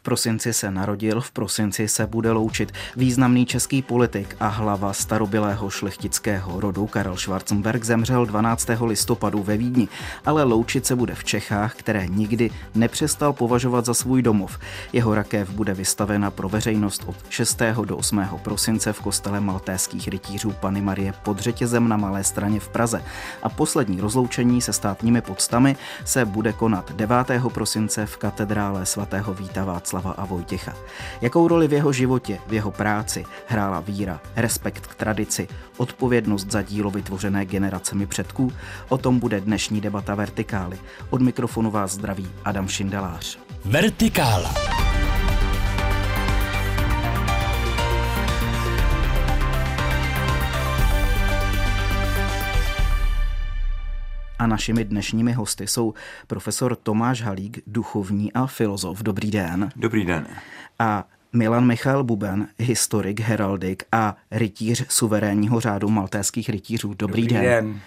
V prosinci se narodil, v prosinci se bude loučit významný český politik a hlava starobilého šlechtického rodu Karel Schwarzenberg zemřel 12. listopadu ve Vídni, ale loučit se bude v Čechách, které nikdy nepřestal považovat za svůj domov. Jeho rakev bude vystavena pro veřejnost od 6. do 8. prosince v kostele maltéských rytířů Pany Marie pod řetězem na Malé straně v Praze. A poslední rozloučení se státními podstami se bude konat 9. prosince v katedrále svatého Víta a Vojtěcha. Jakou roli v jeho životě, v jeho práci hrála víra, respekt k tradici, odpovědnost za dílo vytvořené generacemi předků? O tom bude dnešní debata Vertikály. Od mikrofonu vás zdraví Adam Šindelář. Vertikála. A našimi dnešními hosty jsou profesor Tomáš Halík, duchovní a filozof. Dobrý den. Dobrý den. A Milan Michal Buben, historik, heraldik a rytíř suverénního řádu maltéských rytířů. Dobrý, Dobrý den. den.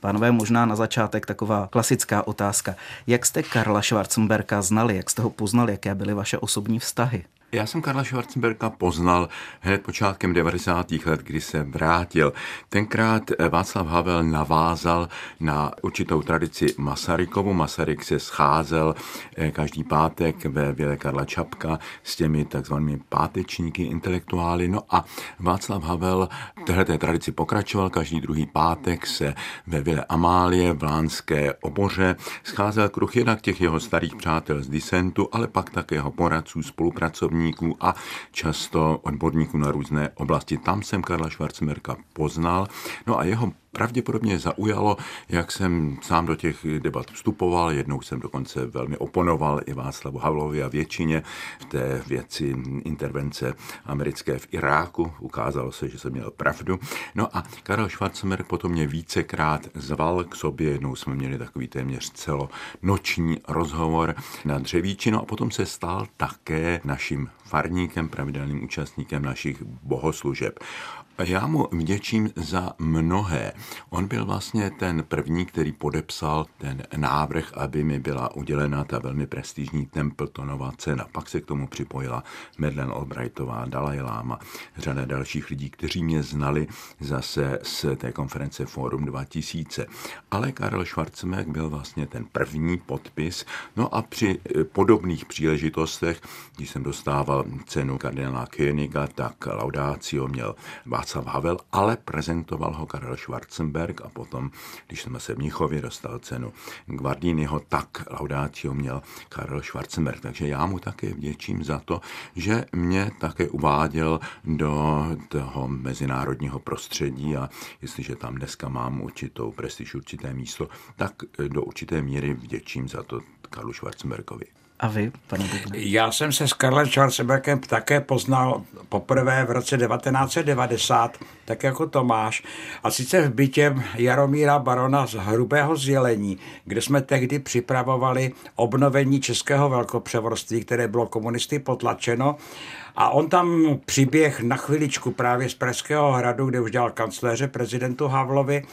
Pánové, možná na začátek taková klasická otázka. Jak jste Karla Schwarzenberka znali, jak jste ho poznali, jaké byly vaše osobní vztahy? Já jsem Karla Schwarzenberga poznal hned počátkem 90. let, kdy se vrátil. Tenkrát Václav Havel navázal na určitou tradici Masarykovu. Masaryk se scházel eh, každý pátek ve Vile Karla Čapka s těmi takzvanými pátečníky intelektuály. No a Václav Havel v této tradici pokračoval. Každý druhý pátek se ve Vile Amálie v Lánské oboře scházel kruh jednak těch jeho starých přátel z disentu, ale pak také jeho poradců, spolupracovníků odborníků a často odborníků na různé oblasti. Tam jsem Karla Schwarzenberga poznal. No a jeho pravděpodobně zaujalo, jak jsem sám do těch debat vstupoval. Jednou jsem dokonce velmi oponoval i Václavu Havlovi a většině v té věci intervence americké v Iráku. Ukázalo se, že jsem měl pravdu. No a Karel Schwarzenberg potom mě vícekrát zval k sobě. Jednou jsme měli takový téměř celonoční rozhovor na dřevíči. No a potom se stal také naším farníkem, pravidelným účastníkem našich bohoslužeb. Já mu vděčím za mnohé. On byl vlastně ten první, který podepsal ten návrh, aby mi byla udělena ta velmi prestižní Templetonová cena. Pak se k tomu připojila Madeleine Albrightová, Dalai Lama, řada dalších lidí, kteří mě znali zase z té konference Forum 2000. Ale Karel Schwarzenberg byl vlastně ten první podpis. No a při eh, podobných příležitostech, když jsem dostával cenu kardinála Königa, tak Laudácio měl Václav Havel, ale prezentoval ho Karel Schwarzenberg a potom, když jsme se v Mnichově dostal cenu Guardiniho, tak Laudatio měl Karel Schwarzenberg. Takže já mu také vděčím za to, že mě také uváděl do toho mezinárodního prostředí a jestliže tam dneska mám určitou prestiž, určité místo, tak do určité míry vděčím za to Karlu Schwarzenbergovi. A vy, pane Bubne? Já jsem se s Karlem Schwarzenbergem také poznal poprvé v roce 1990, tak jako Tomáš. A sice v bytě Jaromíra Barona z Hrubého zjelení, kde jsme tehdy připravovali obnovení českého velkopřevorství, které bylo komunisty potlačeno a on tam přiběh na chviličku právě z Pražského hradu, kde už dělal kancléře prezidentu Havlovi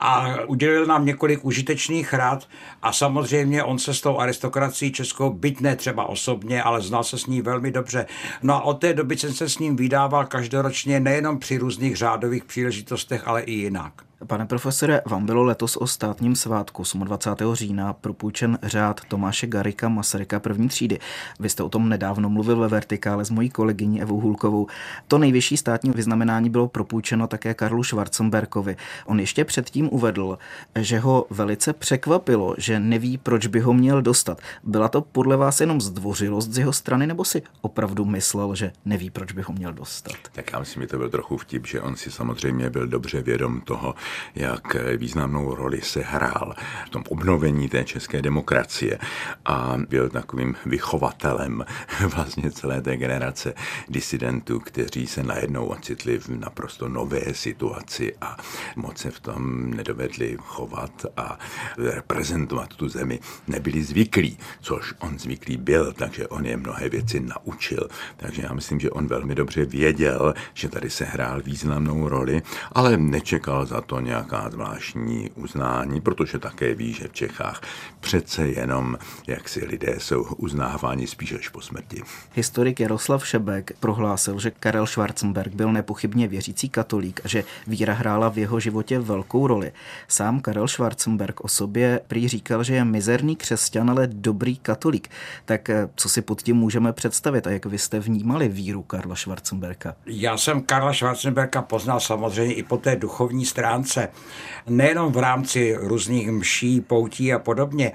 a udělil nám několik užitečných rad a samozřejmě on se s tou aristokracií českou, byť ne třeba osobně, ale znal se s ní velmi dobře. No a od té doby jsem se s ním vydával každoročně nejenom při různých řádových příležitostech, ale i jinak. Pane profesore, vám bylo letos o státním svátku 28. října propůjčen řád Tomáše Garika Masaryka první třídy. Vy jste o tom nedávno mluvil ve Vertikále s mojí kolegyní Evou Hulkovou. To nejvyšší státní vyznamenání bylo propůjčeno také Karlu Schwarzenberkovi. On ještě předtím uvedl, že ho velice překvapilo, že neví, proč by ho měl dostat. Byla to podle vás jenom zdvořilost z jeho strany, nebo si opravdu myslel, že neví, proč by ho měl dostat? Tak já myslím, že to byl trochu vtip, že on si samozřejmě byl dobře vědom toho, jak významnou roli se hrál v tom obnovení té české demokracie a byl takovým vychovatelem vlastně celé té generace disidentů, kteří se najednou ocitli v naprosto nové situaci a moc se v tom nedovedli chovat a reprezentovat tu zemi. Nebyli zvyklí, což on zvyklý byl, takže on je mnohé věci naučil. Takže já myslím, že on velmi dobře věděl, že tady se hrál významnou roli, ale nečekal za to dostalo nějaká zvláštní uznání, protože také ví, že v Čechách přece jenom, jak si lidé jsou uznáváni spíš až po smrti. Historik Jaroslav Šebek prohlásil, že Karel Schwarzenberg byl nepochybně věřící katolík a že víra hrála v jeho životě velkou roli. Sám Karel Schwarzenberg o sobě prý říkal, že je mizerný křesťan, ale dobrý katolík. Tak eh, co si pod tím můžeme představit a jak vy jste vnímali víru Karla Schwarzenberga? Já jsem Karla Schwarzenberga poznal samozřejmě i po té duchovní stránce. Nejenom v rámci různých mší, poutí a podobně,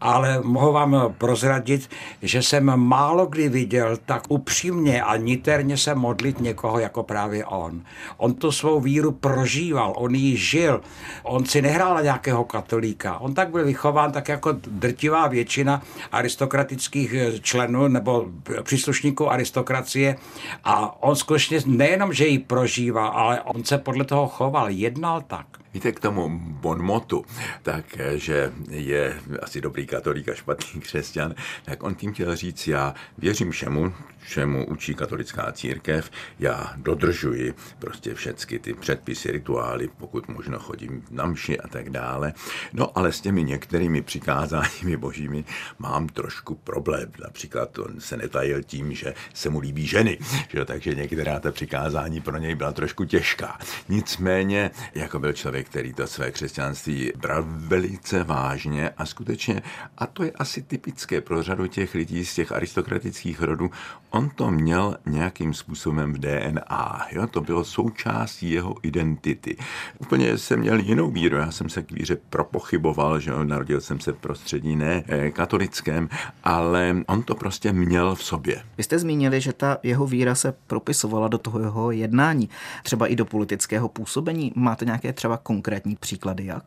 ale mohu vám prozradit, že jsem málo kdy viděl tak upřímně a niterně se modlit někoho jako právě on. On tu svou víru prožíval, on ji žil, on si nehrál na nějakého katolíka. On tak byl vychován tak jako drtivá většina aristokratických členů nebo příslušníků aristokracie a on skutečně nejenom, že ji prožíval, ale on se podle toho choval, jednal tak. tak. Víte, k tomu bonmotu, tak, že je asi dobrý katolík a špatný křesťan, tak on tím chtěl říct, já věřím všemu, čemu učí katolická církev, já dodržuji prostě všechny ty předpisy, rituály, pokud možno chodím na mši a tak dále. No ale s těmi některými přikázáními božími mám trošku problém. Například on se netajil tím, že se mu líbí ženy, že? takže některá ta přikázání pro něj byla trošku těžká. Nicméně, jako byl člověk, který to své křesťanství bral velice vážně a skutečně, a to je asi typické pro řadu těch lidí z těch aristokratických rodů, on to měl nějakým způsobem v DNA. Jo? To bylo součástí jeho identity. Úplně jsem měl jinou víru. Já jsem se k víře propochyboval, že jo? narodil jsem se v prostředí ne eh, katolickém, ale on to prostě měl v sobě. Vy jste zmínili, že ta jeho víra se propisovala do toho jeho jednání, třeba i do politického působení. Máte nějaké třeba konkrétní příklady, jak?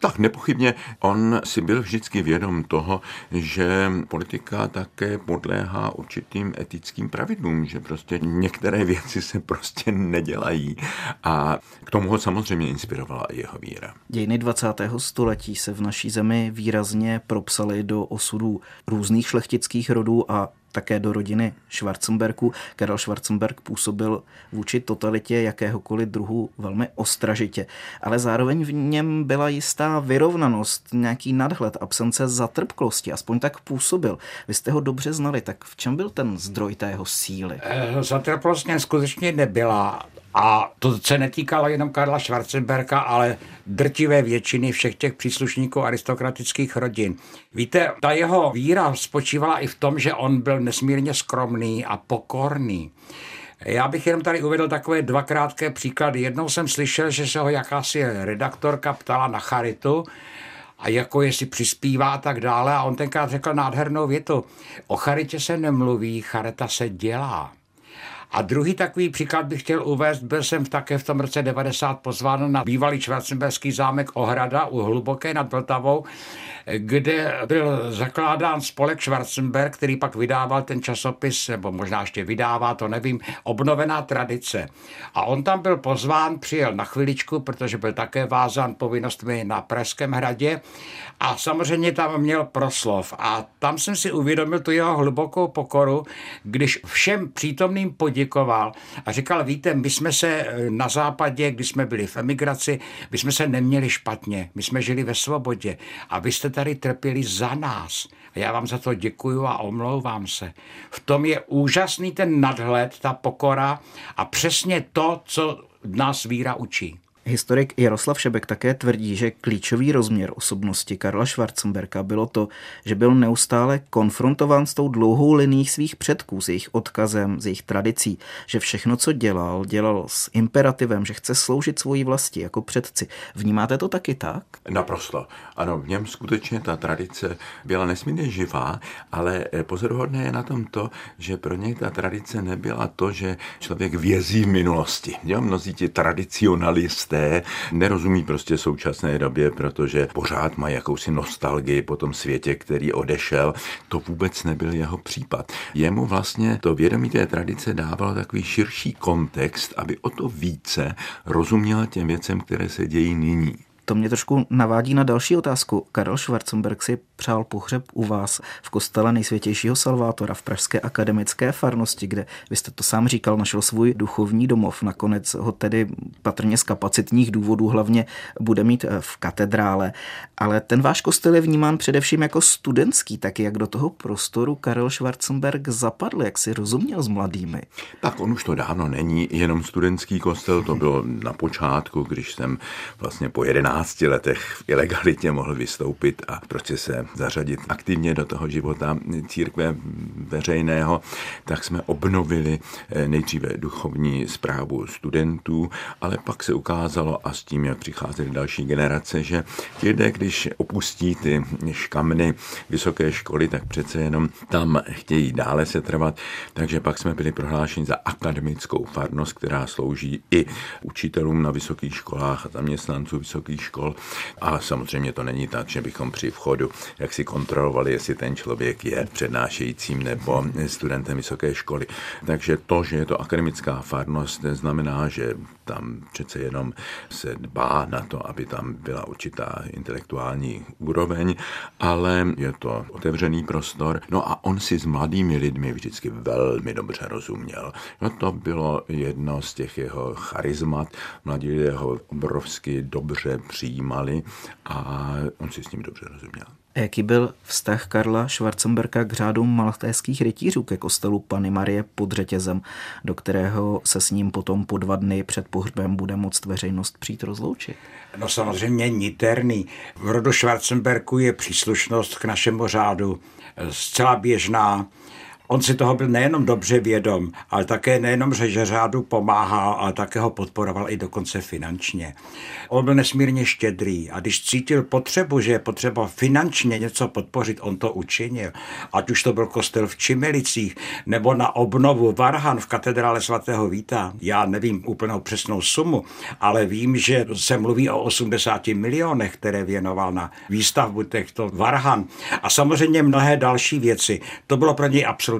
Tak nepochybně on si byl vždycky vědom toho, že politika také podléhá určitým etickým pravidlům, že prostě některé věci se prostě nedělají. A k tomu ho samozřejmě inspirovala i jeho víra. Dějiny 20. století se v naší zemi výrazně propsaly do osudů různých šlechtických rodů a také do rodiny Schwarzenbergů. Karel Schwarzenberg působil vůči totalitě jakéhokoliv druhu velmi ostražitě, ale zároveň v něm byla jistá vyrovnanost, nějaký nadhled, absence zatrpklosti, aspoň tak působil. Vy jste ho dobře znali, tak v čem byl ten zdroj té jeho síly? Eh, zatrpklost skutečně nebyla. A to se netýkalo jenom Karla Schwarzenberga, ale drtivé většiny všech těch příslušníků aristokratických rodin. Víte, ta jeho víra spočívala i v tom, že on byl nesmírně skromný a pokorný. Já bych jenom tady uvedl takové dva krátké příklady. Jednou jsem slyšel, že se ho jakási redaktorka ptala na charitu, a jako jestli přispívá a tak dále. A on tenkrát řekl nádhernou větu. O charitě se nemluví, charita se dělá. A druhý takový příklad bych chtěl uvést, byl jsem také v tom roce 90 pozván na bývalý Schwarzenberský zámek Ohrada u Hluboké nad Vltavou, kde byl zakládán spolek Schwarzenberg, který pak vydával ten časopis, nebo možná ještě vydává, to nevím, obnovená tradice. A on tam byl pozván, přijel na chviličku, protože byl také vázán povinnostmi na Pražském hradě a samozřejmě tam měl proslov. A tam jsem si uvědomil tu jeho hlubokou pokoru, když všem přítomným poděkoval a říkal, víte, my jsme se na západě, když jsme byli v emigraci, my jsme se neměli špatně, my jsme žili ve svobodě a vy jste tady trpěli za nás. A já vám za to děkuju a omlouvám se. V tom je úžasný ten nadhled, ta pokora a přesně to, co nás víra učí. Historik Jaroslav Šebek také tvrdí, že klíčový rozměr osobnosti Karla Schwarzenberka bylo to, že byl neustále konfrontován s tou dlouhou liní svých předků, s jejich odkazem, s jejich tradicí, že všechno, co dělal, dělal s imperativem, že chce sloužit svoji vlasti jako předci. Vnímáte to taky tak? Naprosto. Ano, v něm skutečně ta tradice byla nesmírně živá, ale pozoruhodné je na tom to, že pro něj ta tradice nebyla to, že člověk vězí v minulosti. Jo? Mnozí ti tradicionalisté nerozumí prostě současné době, protože pořád má jakousi nostalgii po tom světě, který odešel. To vůbec nebyl jeho případ. Jemu vlastně to vědomí té tradice dávalo takový širší kontext, aby o to více rozuměl těm věcem, které se dějí nyní To mě trošku navádí na další otázku. Karel Schwarzenberg si přál pohřeb u vás v kostele nejsvětějšího Salvátora v Pražské akademické farnosti, kde vy jste to sám říkal, našel svůj duchovní domov. Nakonec ho tedy patrně z kapacitních důvodů hlavně bude mít eh, v katedrále. Ale ten váš kostel je vnímán především jako studentský, tak jak do toho prostoru Karel Schwarzenberg zapadl, jak si rozuměl s mladými? Tak on už to dávno není jenom studentský kostel, to bylo na počátku, když jsem vlastně po 11 letech v ilegalitě mohl vystoupit a prostě se zařadit aktivně do toho života církve veřejného, tak jsme obnovili eh, nejdříve duchovní zprávu studentů, ale pak se ukázalo a s tím, jak přicházely další generace, že ti lidé, když opustí ty škamny vysoké školy, tak přece jenom tam chtějí dále se trvat, takže pak jsme byli prohlášeni za akademickou farnost, která slouží i učitelům na vysokých školách a zaměstnanců vysokých škol. A samozřejmě to není tak, že bychom při vchodu jak si kontrolovali, jestli ten člověk je přednášejícím nebo studentem vysoké školy. Takže to, že je to akademická farnost, znamená, že tam přece jenom se dbá na to, aby tam byla určitá intelektuální úroveň, ale je to otevřený prostor. No a on si s mladými lidmi vždycky velmi dobře rozuměl. No to bylo jedno z těch jeho charizmat. Mladí lidé ho obrovsky dobře přijímali a on si s ním dobře rozuměl. Jaký byl vztah Karla Schwarzenberka k řádu maltéských rytířů ke kostelu Pany Marie pod řetězem, do kterého se s ním potom po dva dny před pohřbem bude moct veřejnost přijít rozloučit? No samozřejmě niterný. V rodu Schwarzenberku je příslušnost k našemu řádu zcela běžná. On si toho byl nejenom dobře vědom, ale také nejenom, že řádu pomáhal, ale také ho podporoval i dokonce finančně. On byl nesmírně štědrý a když cítil potřebu, že je potřeba finančně něco podpořit, on to učinil. Ať už to byl kostel v Čimelicích nebo na obnovu Varhan v katedrále svatého Víta. Já nevím úplnou přesnou sumu, ale vím, že se mluví o 80 milionech, které věnoval na výstavbu těchto Varhan. A samozřejmě mnohé další věci. To bylo pro něj absolutně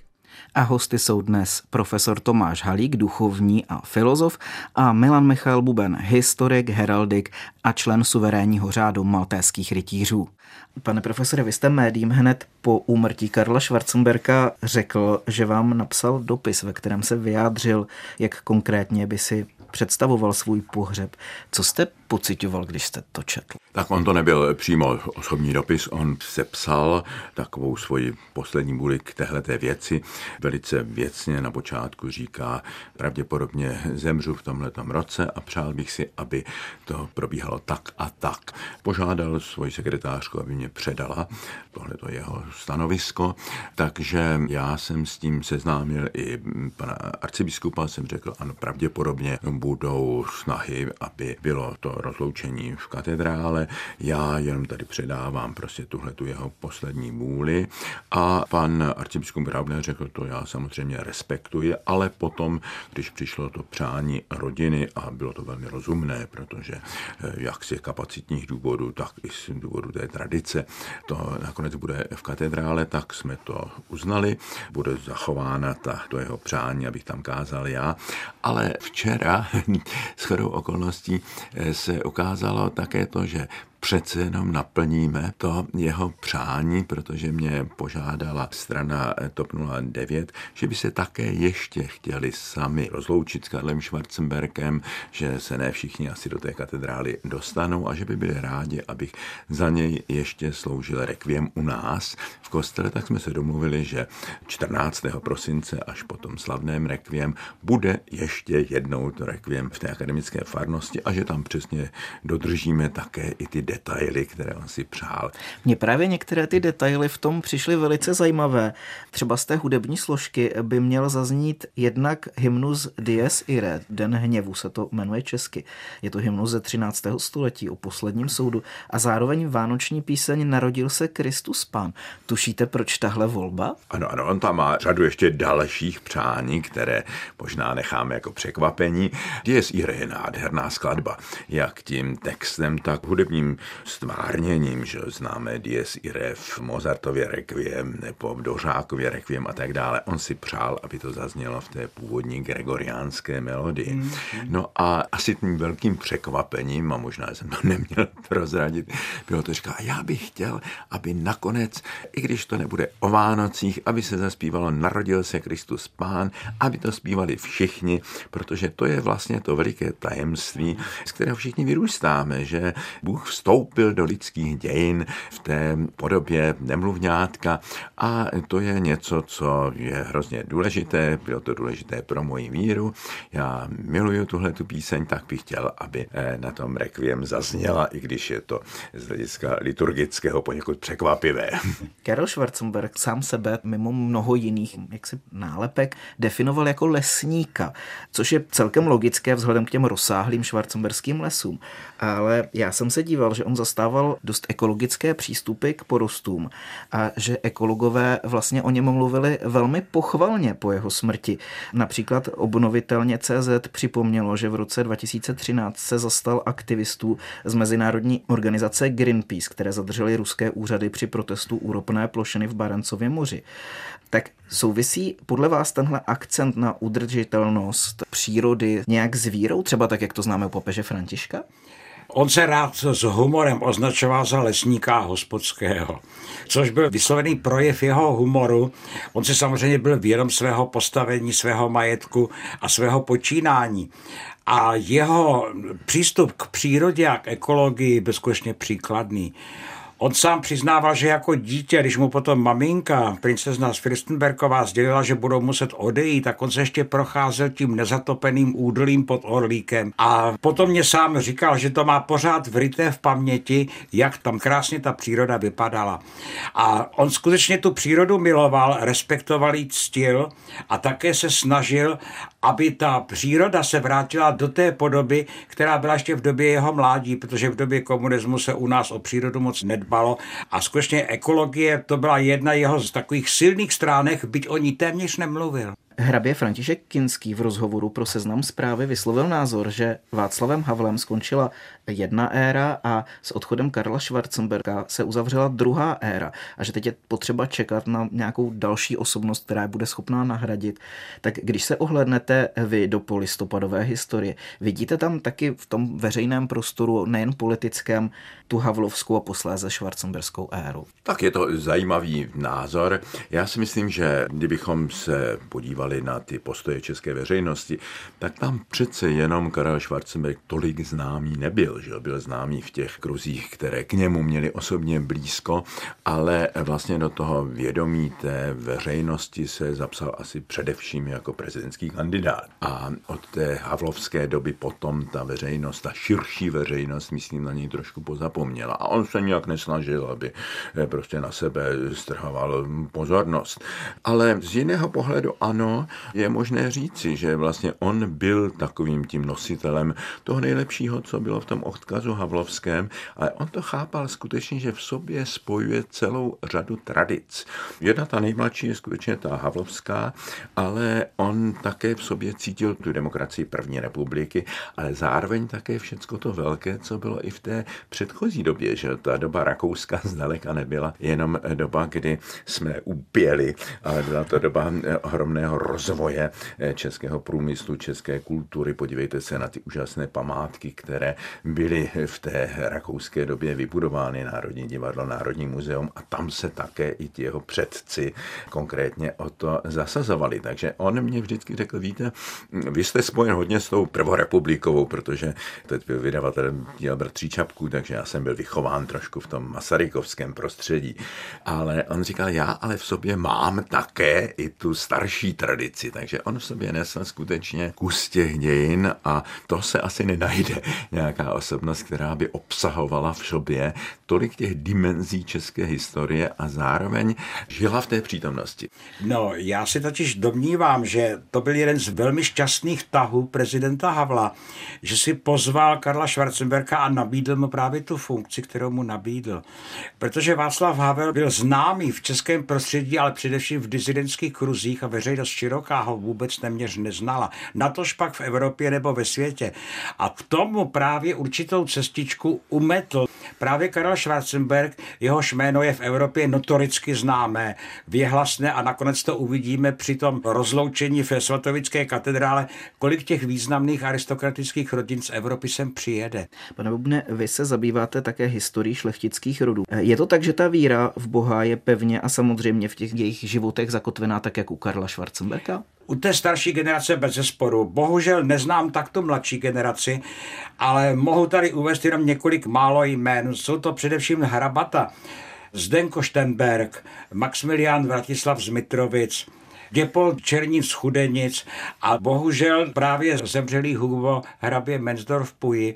A hosty jsou dnes profesor Tomáš Halík, duchovní a filozof, a Milan Michal Buben, historik, heraldik a člen suverénního řádu maltéských rytířů. Pane profesore, vy jste médiím hned po úmrtí Karla Schwarzenberka řekl, že vám napsal dopis, ve kterém se vyjádřil, jak konkrétně by si představoval svůj pohřeb. Co jste pocitoval, když jste to četl? Tak on to nebyl přímo osobní dopis, on se psal takovou svoji poslední vůli k téhleté věci. Velice věcně na počátku říká, pravděpodobně zemřu v tomhletom roce a přál bych si, aby to probíhalo tak a tak. Požádal svoji sekretářku, aby mě předala tohleto jeho stanovisko, takže já jsem s tím seznámil i pana arcibiskupa, jsem řekl, ano, pravděpodobně budou snahy, aby bylo to rozloučení v katedrále. Já jenom tady předávám prostě tuhle tu jeho poslední vůli. A pan arcibiskup Raubner řekl, to já samozřejmě respektuji, ale potom, když přišlo to přání rodiny a bylo to velmi rozumné, protože eh, jak z kapacitních důvodů, tak i z důvodu té tradice, to nakonec bude v katedrále, tak jsme to uznali, bude zachována ta, to jeho přání, abych tam kázal já, ale včera s chodou okolností eh, se ukázalo také to, že přece jenom naplníme to jeho přání, protože mě požádala strana TOP 09, že by se také ještě chtěli sami rozloučit s Karlem Schwarzenberkem, že se ne všichni asi do té katedrály dostanou a že by byli rádi, abych za něj ještě sloužil rekviem u nás v kostele, tak jsme se domluvili, že 14. prosince až po tom slavném rekviem bude ještě jednou to rekviem v té akademické farnosti a že tam přesně dodržíme také i ty detaily, které on si přál. Mně právě některé ty detaily v tom přišly velice zajímavé. Třeba z té hudební složky by měl zaznít jednak hymnus Dies Irae, Den hněvu se to jmenuje česky. Je to hymnus ze 13. století o posledním soudu a zároveň vánoční píseň Narodil se Kristus Pán. Tušíte, proč tahle volba? Ano, ano, on tam má řadu ještě dalších přání, které možná necháme jako překvapení. Dies Irae je nádherná skladba, jak tím textem, tak hudebním stvárněním, že známe Dies Irae v Mozartově Requiem nebo v Dořákově Requiem a tak dále. On si přál, aby to zaznělo v té původní gregoriánské melodii. Mm. No a asi tím velkým překvapením, a možná jsem to neměl prozradit, bylo to říká, já bych chtěl, aby nakonec, i když to nebude o Vánocích, aby se zaspívalo Narodil se Kristus Pán, aby to zpívali všichni, protože to je vlastně to veliké tajemství, z kterého všichni vyrůstáme, že Bůh vstoupil do lidských dějin v té podobě nemluvňátka a to je něco, co je hrozně důležité, bylo to důležité pro moji víru. Já miluju tuhle tu píseň, tak bych chtěl, aby eh, na tom rekviem zazněla, i když je to z hlediska liturgického poněkud překvapivé. Karel Schwarzenberg sám sebe mimo mnoho jiných jaksi nálepek definoval jako lesníka, což je celkem logické vzhledem k těm rozsáhlým švarcemberským lesům. Ale já jsem se díval, že on zastával dost ekologické přístupy k porostům a že ekologové vlastně o něm mluvili velmi pochvalně po jeho smrti. Například obnovitelně CZ připomnělo, že v roce 2013 se zastal aktivistů z mezinárodní organizace Greenpeace, které zadržely ruské úřady při protestu u ropné plošiny v Barencově moři. Tak souvisí podle vás tenhle akcent na udržitelnost přírody nějak s vírou, třeba tak, jak to známe u papeže Františka? On se rád s humorem označoval za lesníka hospodského, což byl vyslovený projev jeho humoru. On si samozřejmě byl vědom svého postavení, svého majetku a svého počínání. A jeho přístup k přírodě a k ekologii byl skutečně příkladný. On sám přiznával, že jako dítě, když mu potom maminka, princezna z Fürstenbergová, sdělila, že budou muset odejít, tak on se ještě procházel tím nezatopeným údolím pod Orlíkem. A potom mě sám říkal, že to má pořád vryté v paměti, jak tam krásně ta příroda vypadala. A on skutečně tu přírodu miloval, respektoval jí ctil a také se snažil, aby ta příroda se vrátila do té podoby, která byla ještě v době jeho mládí, protože v době komunismu se u nás o přírodu moc nedbalo a skutečně ekologie to byla jedna jeho z takových silných stránek, byť o ní téměř nemluvil. Hrabě František Kinský v rozhovoru pro seznam zprávy vyslovil názor, že Václavem Havlem skončila jedna éra a s odchodem Karla Schwarzenberga se uzavřela druhá éra a že teď je potřeba čekat na nějakou další osobnost, která je bude schopná nahradit. Tak když se ohlednete vy do polistopadové historie, vidíte tam taky v tom veřejném prostoru, nejen politickém, tu Havlovskou a posléze Schwarzenberskou éru? Tak je to zajímavý názor. Já si myslím, že kdybychom se podívali na ty postoje české veřejnosti, tak tam přece jenom Karel Schwarzenberg tolik známý nebyl že byl známý v těch kruzích, které k němu měli osobně blízko, ale vlastně do toho vědomí té veřejnosti se zapsal asi především jako prezidentský kandidát. A od té havlovské doby potom ta veřejnost, ta širší veřejnost, myslím, na něj trošku pozapomněla. A on se nějak nesnažil, aby prostě na sebe strhoval pozornost. Ale z jiného pohledu ano, je možné říci, že vlastně on byl takovým tím nositelem toho nejlepšího, co bylo v tom odkazu Havlovském, ale on to chápal skutečně, že v sobě spojuje celou řadu tradic. Jedna ta nejmladší je skutečně ta Havlovská, ale on také v sobě cítil tu demokracii první republiky, ale zároveň také všecko to velké, co bylo i v té předchozí době, že ta doba Rakouska zdaleka nebyla jenom doba, kdy jsme upěli, ale byla to doba ohromného rozvoje českého průmyslu, české kultury. Podívejte se na ty úžasné památky, které byly v té rakouské době vybudovány Národní divadlo, Národní muzeum a tam se také i ti jeho předci konkrétně o to zasazovali. Takže on mě vždycky řekl, víte, vy jste spojen hodně s tou prvorepublikovou, protože teď byl vydavatel díl Bratří Čapků, takže já jsem byl vychován trošku v tom masarykovském prostředí. Ale on říkal, já ale v sobě mám také i tu starší tradici tradici, takže on v sobě nesl skutečně kus těch dějin a to se asi nenajde nějaká osobnost, která by obsahovala v sobě tolik těch dimenzí české historie a zároveň žila v té přítomnosti. No, já si totiž domnívám, že to byl jeden z velmi šťastných tahů prezidenta Havla, že si pozval Karla Schwarzenberga a nabídl mu právě tu funkci, kterou mu nabídl. Protože Václav Havel byl známý v českém prostředí, ale především v dizidentských kruzích a veřejnost široká ho vůbec neměř neznala. Natož pak v Evropě nebo ve světě. A k tomu právě určitou cestičku umetl právě Karel Schwarzenberg, jehož jméno je v Evropě notoricky známé, věhlasné a nakonec to uvidíme při tom rozloučení v Svatovické katedrále, kolik těch významných aristokratických rodin z Evropy sem přijede. Pane Bubne, vy se zabýváte také historií šlechtických rodů. Je to tak, že ta víra v Boha je pevně a samozřejmě v těch jejich životech zakotvená tak, jak u Karla Schwarzenberga? U té starší generace bez zesporu. Bohužel neznám takto mladší generaci, ale mohu tady uvést jenom několik málo jmén. Jsou to především Hrabata, Zdenko Štenberg, Maximilian Vratislav z Mitrovic, Děpol Černín z Chudenic a bohužel právě zemřelý Hugo hrabě Mensdorf Puji,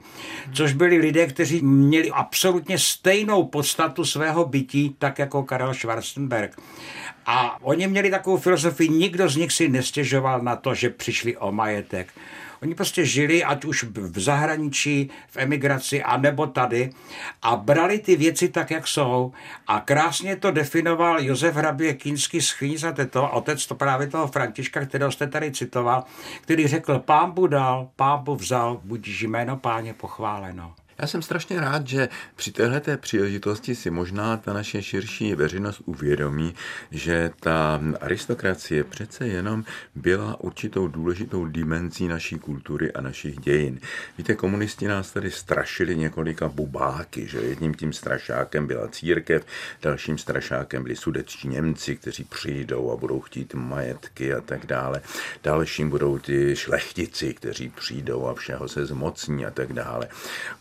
což byli lidé, kteří měli absolutně stejnou podstatu svého bytí, tak jako Karel Schwarzenberg. A oni měli takovou filozofii, nikdo z nich si nestěžoval na to, že přišli o majetek. Oni prostě žili, ať už v zahraničí, v emigraci, a nebo tady a brali ty věci tak, jak jsou. A krásně to definoval Josef Hrabě Kínský schyň za to, otec to právě toho Františka, kterého jste tady citoval, který řekl, pán dal, pán vzal, budíš jméno páně pochváleno. Já jsem strašně rád, že při této příležitosti si možná ta naše širší veřejnost uvědomí, že ta aristokracie přece jenom byla určitou důležitou dimenzí naší kultury a našich dějin. Víte, komunisti nás tady strašili několika bubáky, že jedním tím strašákem byla církev, dalším strašákem byli sudečtí Němci, kteří přijdou a budou chtít majetky a tak dále. Dalším budou ty šlechtici, kteří přijdou a všeho se zmocní a tak dále.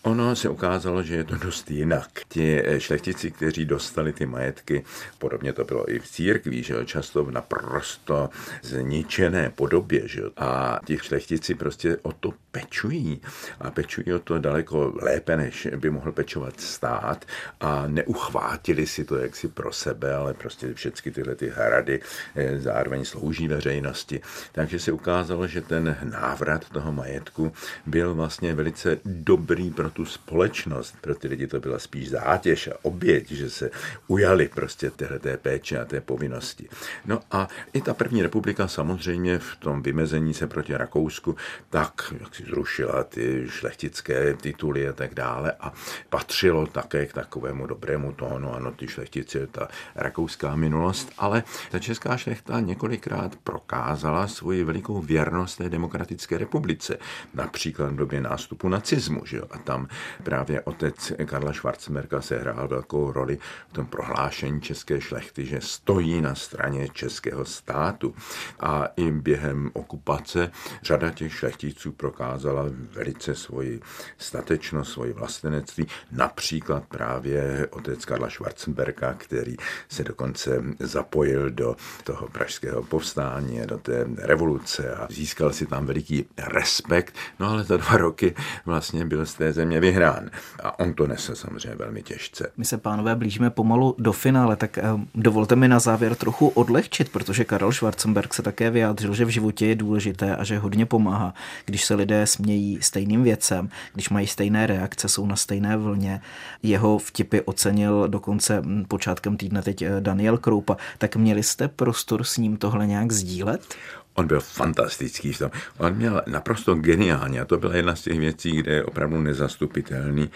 Ono ono se ukázalo, že je to dost jinak. Ti eh, šlechtici, kteří dostali ty majetky, podobně to bylo i v církví, že jo, často v naprosto zničené podobě, že jo, a ti šlechtici prostě o to pečují a pečují o to daleko lépe, než by mohl pečovat stát a neuchvátili si to jaksi pro sebe, ale prostě všechny tyhle ty hrady eh, zároveň slouží veřejnosti. Takže se ukázalo, že ten návrat toho majetku byl vlastně velice dobrý pro tu společnost. Pro ty lidi to byla spíš zátěž a oběť, že se ujali prostě téhle péče a té povinnosti. No a i ta první republika samozřejmě v tom vymezení se proti Rakousku tak jak si zrušila ty šlechtické tituly a tak dále a patřilo také k takovému dobrému tónu, ano, ty šlechtici, ta rakouská minulost, ale ta česká šlechta několikrát prokázala svoji velikou věrnost té demokratické republice, například v době nástupu nacismu, že jo? a tam právě otec Karla Schwarzenberga sehrál velkou roli v tom prohlášení české šlechty, že stojí na straně českého státu. A i během okupace řada těch šlechticů prokázala velice svoji statečnost, svoji vlastenectví. Například právě otec Karla Schwarzenberga, který se dokonce zapojil do toho pražského povstání, do té revoluce a získal si tam veliký respekt. No ale za dva roky vlastně byl z té země vyhrán. A on to nese samozřejmě velmi těžce. My se, pánové, blížíme pomalu do finále, tak eh, dovolte mi na závěr trochu odlehčit, protože Karel Schwarzenberg se také vyjádřil, že v životě je důležité a že hodně pomáhá, když se lidé smějí stejným věcem, když mají stejné reakce, jsou na stejné vlně. Jeho vtipy ocenil dokonce hm, počátkem týdne teď eh, Daniel Kroupa. Tak měli jste prostor s ním tohle nějak sdílet? On byl fantastický v tom. On měl naprosto geniálně, a to byla jedna z těch věcí, kde je opravdu nezastupitelný.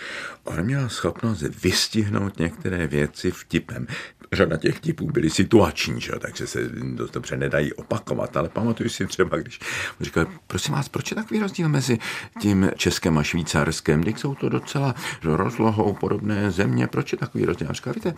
On měl schopnost vystihnout některé věci vtipem řada těch typů byly situační, že? takže se dost dobře nedají opakovat, ale pamatuju si třeba, když říkal, prosím vás, proč je takový rozdíl mezi tím Českem a Švýcarskem, když jsou to docela rozlohou podobné země, proč je takový rozdíl? A říkal, víte,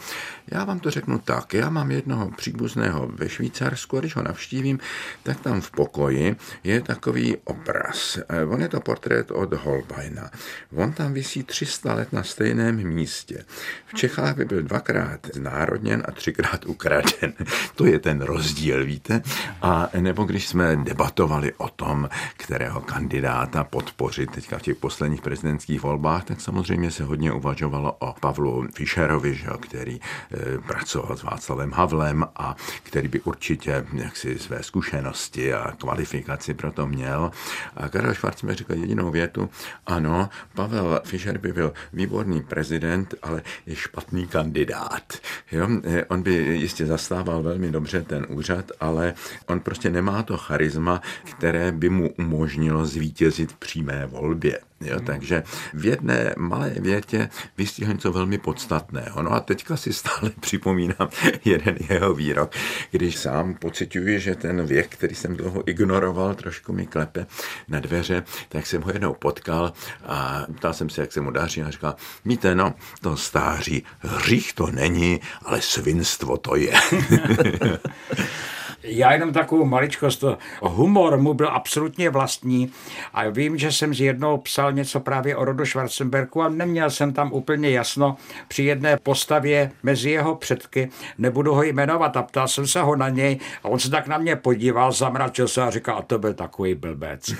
já vám to řeknu tak, já mám jednoho příbuzného ve Švýcarsku a když ho navštívím, tak tam v pokoji je takový obraz. Eh, on je to portrét od Holbeina. On tam vysí 300 let na stejném místě. V Čechách by byl dvakrát znárodněn a třikrát ukraden. To je ten rozdíl, víte? A nebo když jsme debatovali o tom, kterého kandidáta podpořit teďka v těch posledních prezidentských volbách, tak samozřejmě se hodně uvažovalo o Pavlu Fischerovi, že, který e, pracoval s Václavem Havlem a který by určitě jaksi své zkušenosti a kvalifikaci pro to měl. A Karel Schwarzenberg říkal jedinou větu, ano, Pavel Fischer by byl výborný prezident, ale je špatný kandidát. Jo? E, on by jistě zastával velmi dobře ten úřad, ale on prostě nemá to charisma, které by mu umožnilo zvítězit v přímé volbě. Jo, hmm. takže v jedné malé větě vystihl něco velmi podstatného. No a teďka si stále připomínám jeden jeho výrok, když sám pocituji, že ten věk, který jsem dlouho ignoroval, trošku mi klepe na dveře, tak jsem ho jednou potkal a ptal jsem se, jak se mu daří a říkal, víte, no, to stáří, hřích to není, ale svinstvo to je. Já jenom takovou maličkost, humor mu byl absolutně vlastní a vím, že jsem z jednou psal něco právě o rodu Schwarzenbergu a neměl jsem tam úplně jasno při jedné postavě mezi jeho předky, nebudu ho jmenovat a ptal jsem se ho na něj a on se tak na mě podíval, zamračil se a říkal, a to byl takový blbec.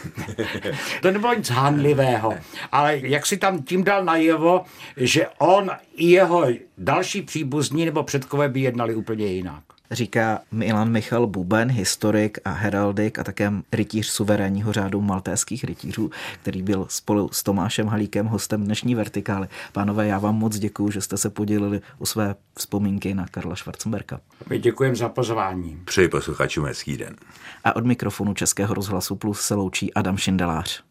to nebylo nic hanlivého, ale jak si tam tím dal najevo, že on i jeho další příbuzní nebo předkové by jednali úplně jinak říká Milan Michal Buben, historik a heraldik a také rytíř suverénního řádu maltéských rytířů, který byl spolu s Tomášem Halíkem hostem dnešní vertikály. Pánové, já vám moc děkuji, že jste se podělili o své vzpomínky na Karla Schwarzenberka. My děkujeme za pozvání. Přeji posluchačům hezký den. A od mikrofonu Českého rozhlasu Plus se loučí Adam Šindelář.